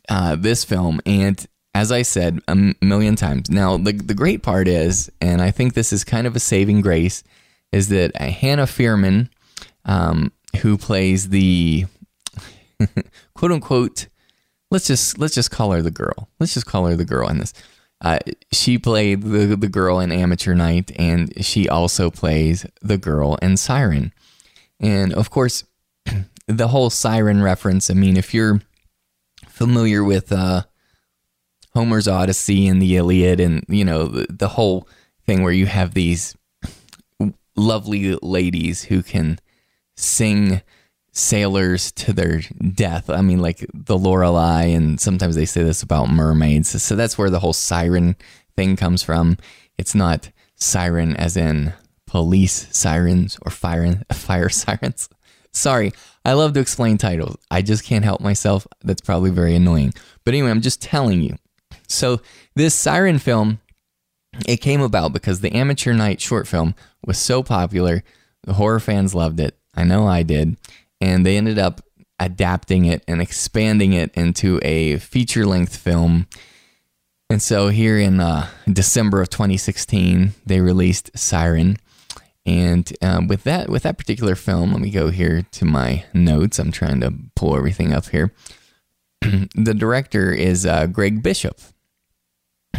uh, this film, and as I said a million times, now the the great part is, and I think this is kind of a saving grace, is that Hannah Fierman, um, who plays the quote unquote, let's just let's just call her the girl. Let's just call her the girl in this. Uh, she played the the girl in Amateur Night, and she also plays the girl in Siren. And of course, the whole Siren reference. I mean, if you're familiar with uh, Homer's Odyssey and the Iliad, and you know the, the whole thing where you have these lovely ladies who can sing sailors to their death. I mean, like the Lorelei, and sometimes they say this about mermaids. So that's where the whole siren thing comes from. It's not siren as in police sirens or fire fire sirens. Sorry, I love to explain titles. I just can't help myself. That's probably very annoying. But anyway, I'm just telling you. So this siren film it came about because the amateur night short film was so popular the horror fans loved it. I know i did. And they ended up adapting it and expanding it into a feature length film. And so here in uh, december of 2016 they released siren. And um, with that with that particular film let me go here to my notes. I'm trying to pull everything up here. The director is uh, gregg bishop.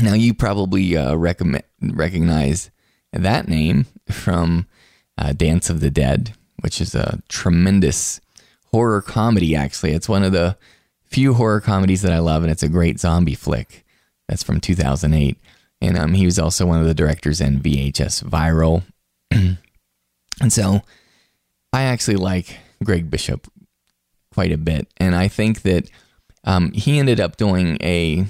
Now, you probably uh, recommend, recognize that name from uh, Dance of the Dead, which is a tremendous horror comedy, actually. It's one of the few horror comedies that I love, and it's a great zombie flick. That's from 2008. And um, he was also one of the directors in VHS Viral. and so I actually like Gregg Bishop quite a bit. And I think that um, he ended up doing a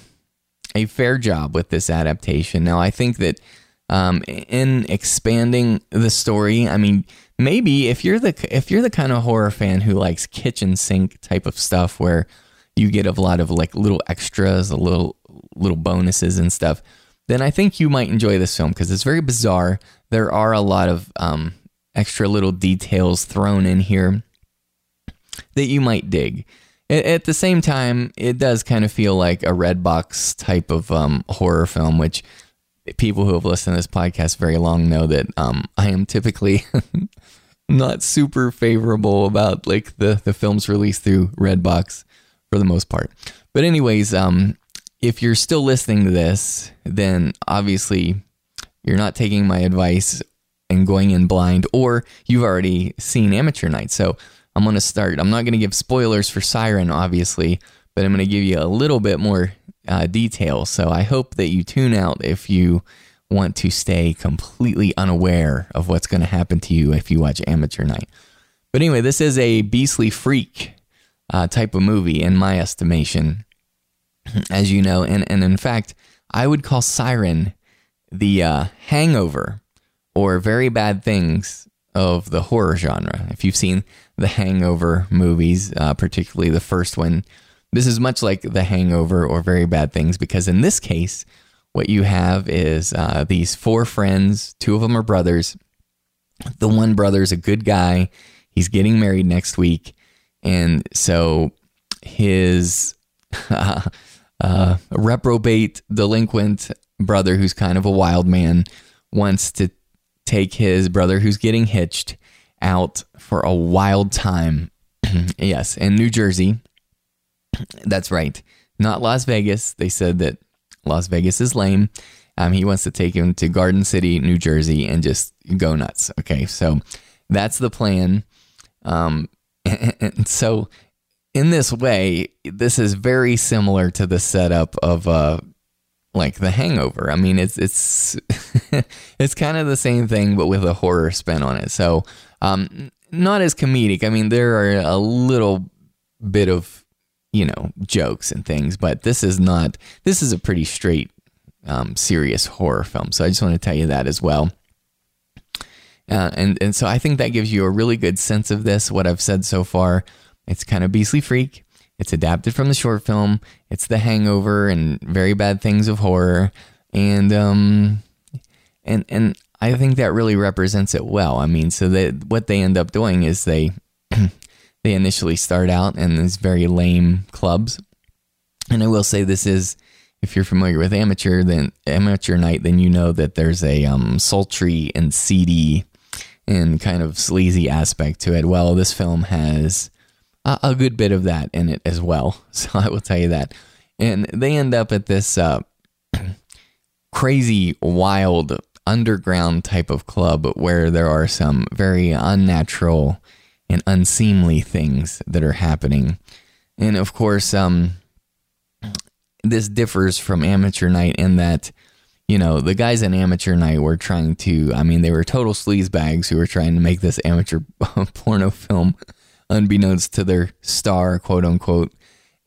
a fair job with this adaptation. Now, I think that um, in expanding the story, I mean, maybe if you're the if you're the kind of horror fan who likes kitchen sink type of stuff, where you get a lot of like little extras, a little little bonuses and stuff, then I think you might enjoy this film because it's very bizarre. There are a lot of um, extra little details thrown in here that you might dig. At, the same time, it does kind of feel like a Redbox type of um, horror film, which people who have listened to this podcast very long know that um, I am typically not super favorable about like the the films released through Redbox for the most part. But anyways, um, if you're still listening to this, then obviously you're not taking my advice and going in blind, or you've already seen Amateur Night. So I'm to start. I'm not to give spoilers for Siren, obviously, but I'm to give you a little bit more uh, detail. So I hope that you tune out if you want to stay completely unaware of what's going to happen to you if you watch Amateur Night. But anyway, this is a beastly freak uh, type of movie, in my estimation, as you know. And, and in fact, I would call Siren the uh, hangover or very bad things of the horror genre. If you've seen the Hangover movies, uh, particularly the first one, this is much like the Hangover or Very Bad Things because in this case, what you have is uh, these four friends. Two of them are brothers. The one brother's a good guy. He's getting married next week, and so his uh, uh, reprobate, delinquent brother, who's kind of a wild man, wants to take his brother, who's getting hitched, out for a wild time. yes, in New Jersey. That's right. Not Las Vegas. They said that Las Vegas is lame. Um, he wants to take him to Garden City, New Jersey, and just go nuts. Okay, so that's the plan. Um, and so in this way, this is very similar to the setup of uh like The Hangover. I mean, it's it's it's kind of the same thing, but with a horror spin on it. So, um, not as comedic. I mean, there are a little bit of you know jokes and things, but this is not. This is a pretty straight, um, serious horror film. So I just want to tell you that as well. Uh, and and so I think that gives you a really good sense of this. What I've said so far, it's kind of Beastly Freak. It's adapted from the short film. It's The Hangover and Very Bad Things of Horror, and um, and and I think that really represents it well. I mean, so that what they end up doing is they they initially start out in these very lame clubs, and I will say this is if you're familiar with amateur then amateur night, then you know that there's a um, sultry and seedy and kind of sleazy aspect to it. Well, this film has a, a good bit of that in it as well. So I will tell you that. And they end up at this uh, crazy, wild, underground type of club where there are some very unnatural and unseemly things that are happening. And of course, um, this differs from amateur night in that you know the guys in amateur night were trying to i mean they were total sleazebags who were trying to make this amateur porno film unbeknownst to their star quote unquote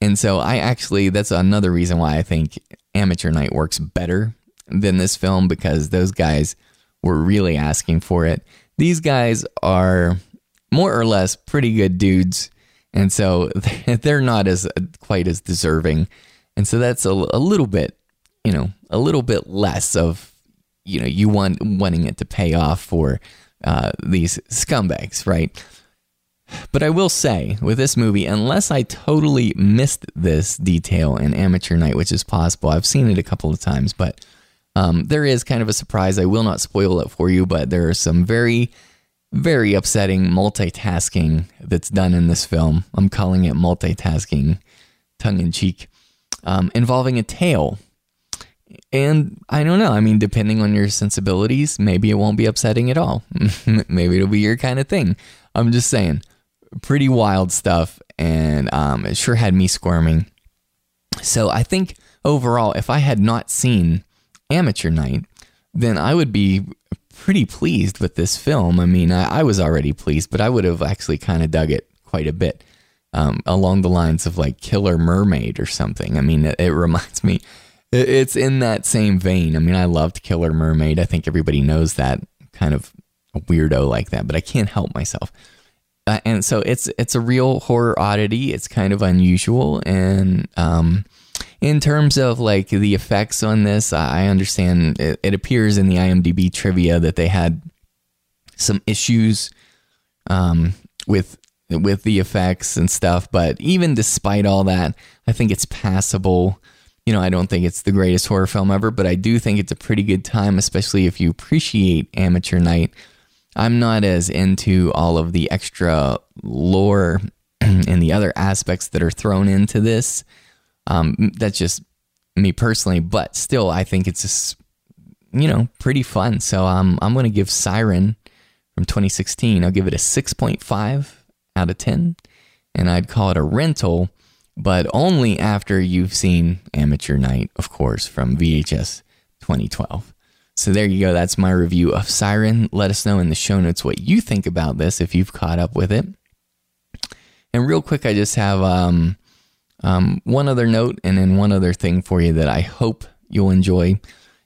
and so i actually that's another reason why i think amateur night works better than this film because those guys were really asking for it these guys are more or less pretty good dudes. And so they're not as quite as deserving. And so that's a, a little bit you know a little bit less of you know you want wanting it to pay off for uh, these scumbags right? But i will say with this movie unless i totally missed this detail in amateur night which is possible i've seen it a couple of times but um, there is kind of a surprise. I will not spoil it for you but there are some very very upsetting multitasking that's done in this film i'm calling it multitasking tongue-in-cheek um, involving a tail. And I don't know. I mean, depending on your sensibilities, maybe it won't be upsetting at all. maybe it'll be your kind of thing. I'm just saying, pretty wild stuff. And um, it sure had me squirming. So I think overall, if I had not seen Amateur Night, then I would be pretty pleased with this film. I mean, I, I was already pleased, but I would have actually kind of dug it quite a bit um, along the lines of like Killer Mermaid or something. I mean, it, it reminds me, it, it's in that same vein. I mean, I loved Killer Mermaid. I think everybody knows that kind of weirdo like that, but I can't help myself. Uh, and so it's it's a real horror oddity. It's kind of unusual, and um, in terms of like the effects on this, I understand it, it appears in the IMDb trivia that they had some issues um, with with the effects and stuff. But even despite all that, I think it's passable. You know, I don't think it's the greatest horror film ever, but I do think it's a pretty good time, especially if you appreciate Amateur Night. I'm not as into all of the extra lore and the other aspects that are thrown into this. Um, that's just me personally, but still, I think it's just, you know, pretty fun. So um, I'm going to give Siren from 2016, I'll give it a 6.5 out of 10. And I'd call it a rental, but only after you've seen Amateur Night, of course, from VHS 2012. So there you go. That's my review of Siren. Let us know in the show notes what you think about this if you've caught up with it. And real quick, I just have um, um, one other note and then one other thing for you that I hope you'll enjoy.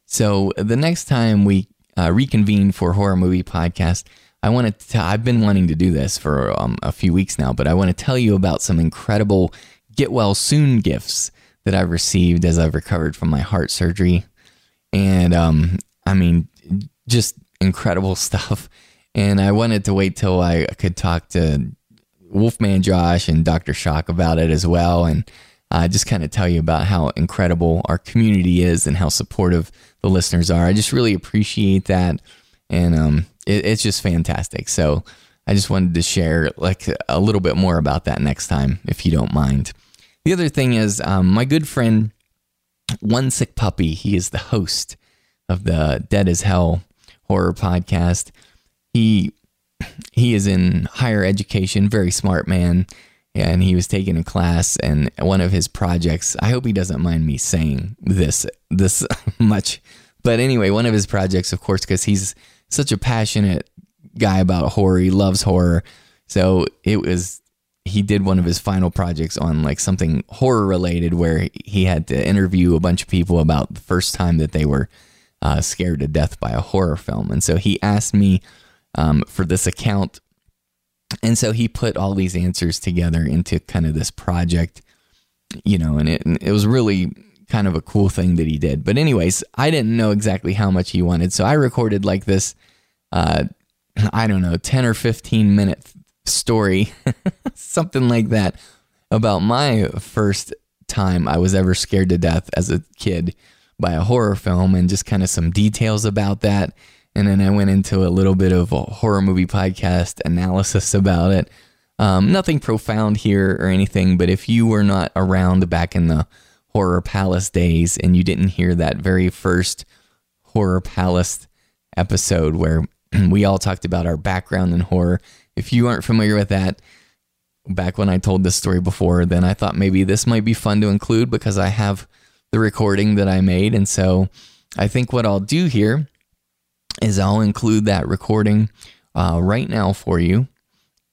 So the next time we uh, reconvene for Horror Movie Podcast, I want to. I've been wanting to do this for um, a few weeks now, but I want to tell you about some incredible get well soon gifts that I've received as I've recovered from my heart surgery, and um, I mean, just incredible stuff. And I wanted to wait till I could talk to Wolfman Josh and Dr. Shock about it as well, and uh, just kind of tell you about how incredible our community is and how supportive the listeners are. I just really appreciate that, and um, it, it's just fantastic. So I just wanted to share like a little bit more about that next time, if you don't mind. The other thing is um, my good friend One Sick Puppy. He is the host of the Dead as Hell horror podcast. He he is in higher education, very smart man, and he was taking a class and one of his projects i hope he doesn't mind me saying this this much but anyway one of his projects of course because he's such a passionate guy about horror he loves horror so it was he did one of his final projects on like something horror related where he had to interview a bunch of people about the first time that they were uh, scared to death by a horror film and so he asked me um, for this account. And so he put all these answers together into kind of this project you know and it, and it was really kind of a cool thing that he did. But anyways i didn't know exactly how much he wanted. So i recorded like this uh i don't know 10 or 15 minute story something like that about my first time i was ever scared to death as a kid by a horror film and just kind of some details about that and then I went into a little bit of horror movie podcast analysis about it. Um, nothing profound here or anything, but if you were not around back in the Horror Palace days and you didn't hear that very first Horror Palace episode where we all talked about our background in horror, if you aren't familiar with that, back when I told this story before, then I thought maybe this might be fun to include because I have the recording that I made. And so I think what I'll do here is I'll include that recording uh, right now for you,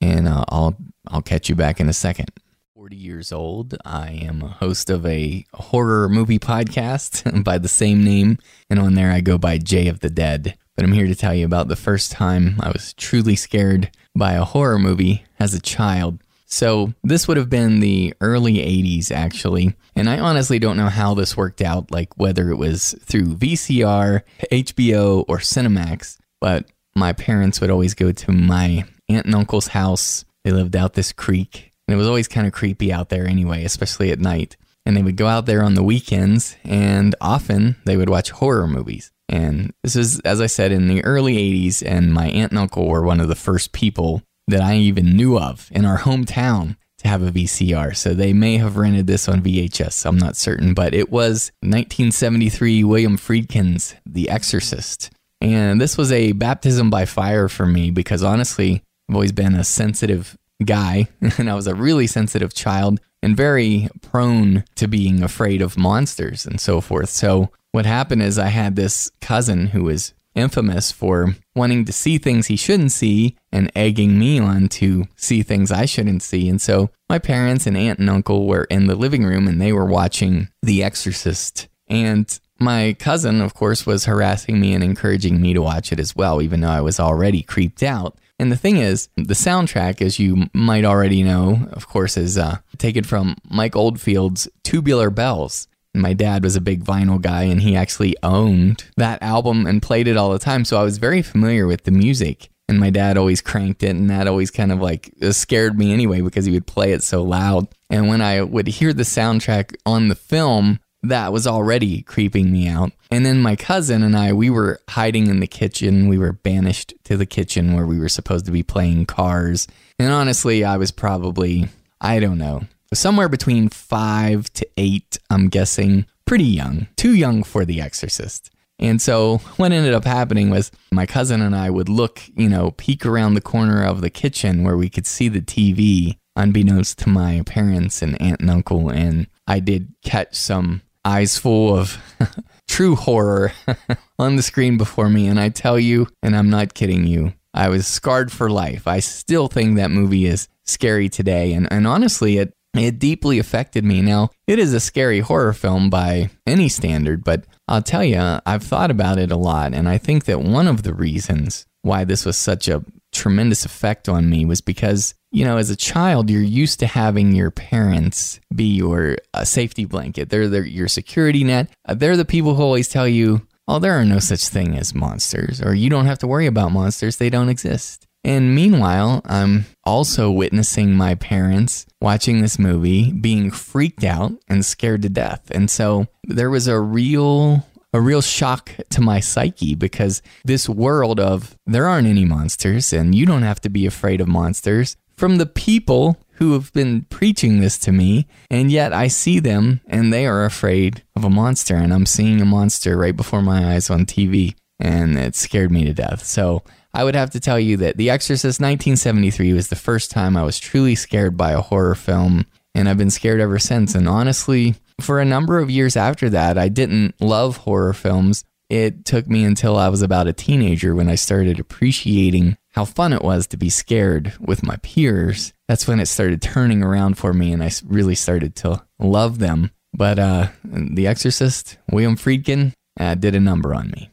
and uh, I'll I'll catch you back in a second. 40 years old. I am a host of a horror movie podcast by the same name, and on there I go by Jay of the Dead. But I'm here to tell you about the first time I was truly scared by a horror movie as a child. So, this would have been the early 80s, actually. And I honestly don't know how this worked out, like whether it was through VCR, HBO, or Cinemax. But my parents would always go to my aunt and uncle's house. They lived out this creek. And it was always kind of creepy out there anyway, especially at night. And they would go out there on the weekends, and often they would watch horror movies. And this is, as I said, in the early 80s, and my aunt and uncle were one of the first people that I even knew of in our hometown to have a VCR. So they may have rented this on VHS. I'm not certain, but it was 1973 William Friedkin's The Exorcist. And this was a baptism by fire for me because honestly, I've always been a sensitive guy and I was a really sensitive child and very prone to being afraid of monsters and so forth. So what happened is I had this cousin who was infamous for wanting to see things he shouldn't see and egging me on to see things I shouldn't see. And so my parents and aunt and uncle were in the living room and they were watching The Exorcist. And my cousin, of course, was harassing me and encouraging me to watch it as well, even though I was already creeped out. And the thing is, the soundtrack, as you might already know, of course, is uh, taken from Mike Oldfield's Tubular Bells. My dad was a big vinyl guy and he actually owned that album and played it all the time. So I was very familiar with the music. And my dad always cranked it, and that always kind of like uh, scared me anyway because he would play it so loud. And when I would hear the soundtrack on the film, that was already creeping me out. And then my cousin and I, we were hiding in the kitchen. We were banished to the kitchen where we were supposed to be playing cars. And honestly, I was probably, I don't know, somewhere between five to eight, I'm guessing. Pretty young, too young for The Exorcist. And so what ended up happening was my cousin and I would look, you know, peek around the corner of the kitchen where we could see the TV, unbeknownst to my parents and aunt and uncle. And I did catch some eyes full of true horror on the screen before me. And I tell you, and I'm not kidding you, I was scarred for life. I still think that movie is scary today. And, and honestly, it it deeply affected me. Now, it is a scary horror film by any standard, but I'll tell you, I've thought about it a lot, and I think that one of the reasons why this was such a tremendous effect on me was because, you know, as a child, you're used to having your parents be your uh, safety blanket. They're, they're your security net. Uh, they're the people who always tell you, oh, there are no such thing as monsters, or you don't have to worry about monsters, they don't exist. And meanwhile, I'm also witnessing my parents watching this movie, being freaked out and scared to death. And so there was a real a real shock to my psyche because this world of there aren't any monsters and you don't have to be afraid of monsters from the people who have been preaching this to me and yet I see them and they are afraid of a monster and I'm seeing a monster right before my eyes on TV and it scared me to death. So I would have to tell you that The Exorcist 1973 was the first time I was truly scared by a horror film, and I've been scared ever since. And honestly, for a number of years after that, I didn't love horror films. It took me until I was about a teenager when I started appreciating how fun it was to be scared with my peers. That's when it started turning around for me, and I really started to love them. But uh, The Exorcist, William Friedkin, uh, did a number on me.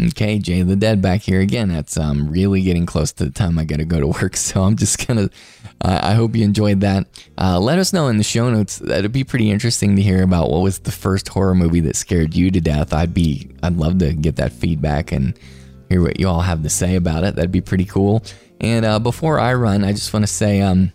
Okay, Jay the Dead back here again. That's um, really getting close to the time I got to go to work, so I'm just gonna. Uh, I hope you enjoyed that. Uh, let us know in the show notes. That'd be pretty interesting to hear about what was the first horror movie that scared you to death. I'd be. I'd love to get that feedback and hear what you all have to say about it. That'd be pretty cool. And uh, before I run, I just want to say, um,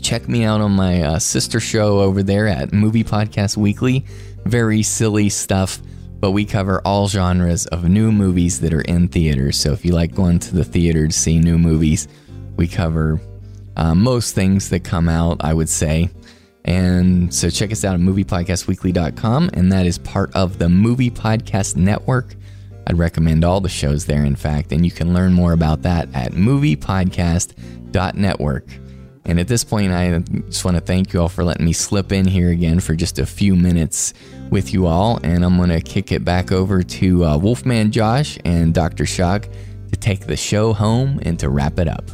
check me out on my uh, sister show over there at Movie Podcast Weekly. Very silly stuff, but we cover all genres of new movies that are in theaters. So if you like going to the theater to see new movies, we cover uh, most things that come out, I would say. And so check us out at moviepodcastweekly.com, and that is part of the Movie Podcast Network. I'd recommend all the shows there, in fact, and you can learn more about that at moviepodcast.network. And at this point, I just want to thank you all for letting me slip in here again for just a few minutes with you all. And I'm going to kick it back over to uh, Wolfman Josh and Dr. Shock to take the show home and to wrap it up.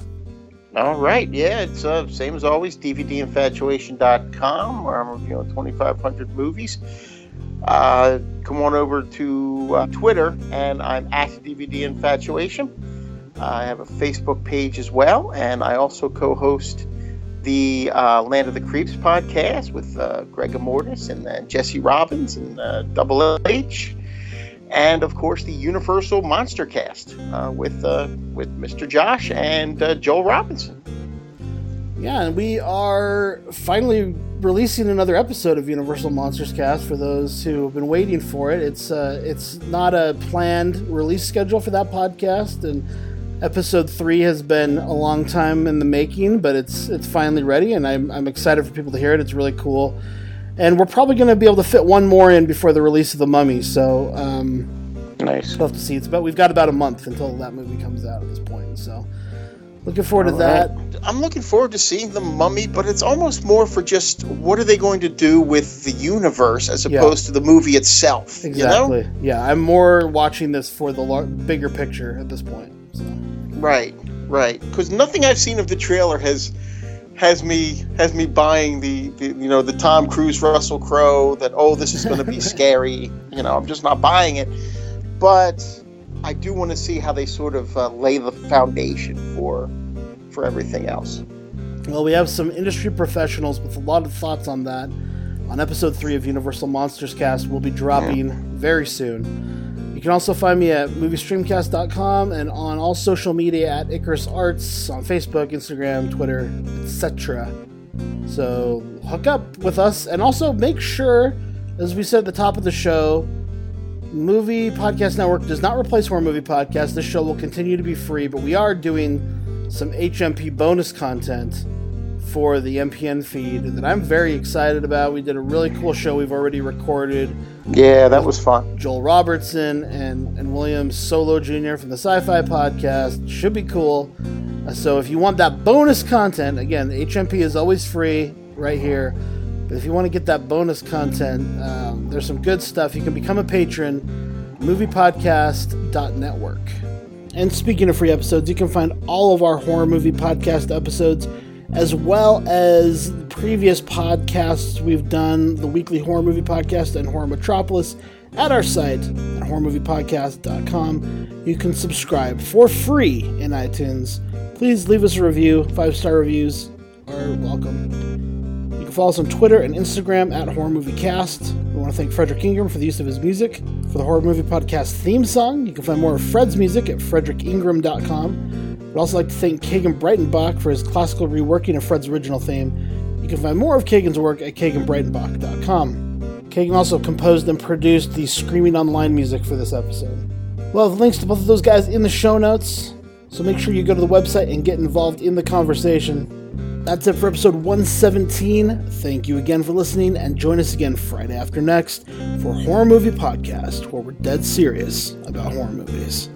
All right, yeah, it's uh, same as always, DVDinfatuation.com, where I'm reviewing 2,500 movies. Uh, come on over to uh, Twitter, and I'm at DVDinfatuation. I have a Facebook page as well, and I also co-host the uh, Land of the Creeps podcast with uh, Greg Mortis and uh, Jesse Robbins and uh, Double H, and of course the Universal Monster Cast uh, with uh, with Mr. Josh and uh, Joel Robertson. Yeah, and we are finally releasing another episode of Universal Monsters Cast for those who have been waiting for it. It's it's not a planned release schedule for that podcast, and episode three has been a long time in the making, but it's it's finally ready, and I'm I'm excited for people to hear it. It's really cool, and we're probably going to be able to fit one more in before the release of the Mummy. So um, Nice. we'll have to see. It's about we've got about a month until that movie comes out at this point. So looking forward to that. I'm looking forward to seeing the Mummy, but it's almost more for just what are they going to do with the universe as Yeah. opposed to the movie itself. Exactly. You know? Yeah, I'm more watching this for the lar- bigger picture at this point. So. Right, right. Because nothing I've seen of the trailer has has me has me buying the, the you know the Tom Cruise Russell Crowe that oh this is going to be scary. You know I'm just not buying it. But I do want to see how they sort of uh, lay the foundation for for everything else. Well, we have some industry professionals with a lot of thoughts on that. On episode three of Universal Monsters Cast, we'll be dropping very soon. You can also find me at moviestreamcast.com and on all social media at Icarus Arts on Facebook, Instagram, Twitter, etc. So hook up with us and also make sure, as we said at the top of the show, Movie Podcast Network does not replace Horror Movie Podcast. This show will continue to be free, but we are doing some HMP bonus content for the MPN feed that I'm very excited about. We did a really cool show we've already recorded. Yeah, that was fun. Joel Robertson and, and William Solo Jr. from the Sci Fi Podcast. Should be cool. Uh, So if you want that bonus content, again, HMP is always free right here. But if you want to get that bonus content, um, there's some good stuff. You can become a patron, moviepodcast.network. And speaking of free episodes, you can find all of our horror movie podcast episodes, as well as previous podcasts we've done, the weekly horror movie podcast and horror metropolis, at our site at horrormoviepodcast.com. You can subscribe for free in iTunes. Please leave us a review. Five star reviews are welcome. You can follow us on Twitter and Instagram at Horror Movie Cast. We want to thank Frederick Ingram for the use of his music. For the Horror Movie Podcast theme song, you can find more of Fred's music at frederingram.com. We'd also like to thank Kagan Breitenbach for his classical reworking of Fred's original theme. You can find more of Kagan's work at kaganbreitenbach.com. Kagan also composed and produced the Screaming Online music for this episode. We'll have links to both of those guys in the show notes, so make sure you go to the website and get involved in the conversation. That's it for episode 117. Thank you again for listening, and join us again Friday after next for Horror Movie Podcast, where we're dead serious about horror movies.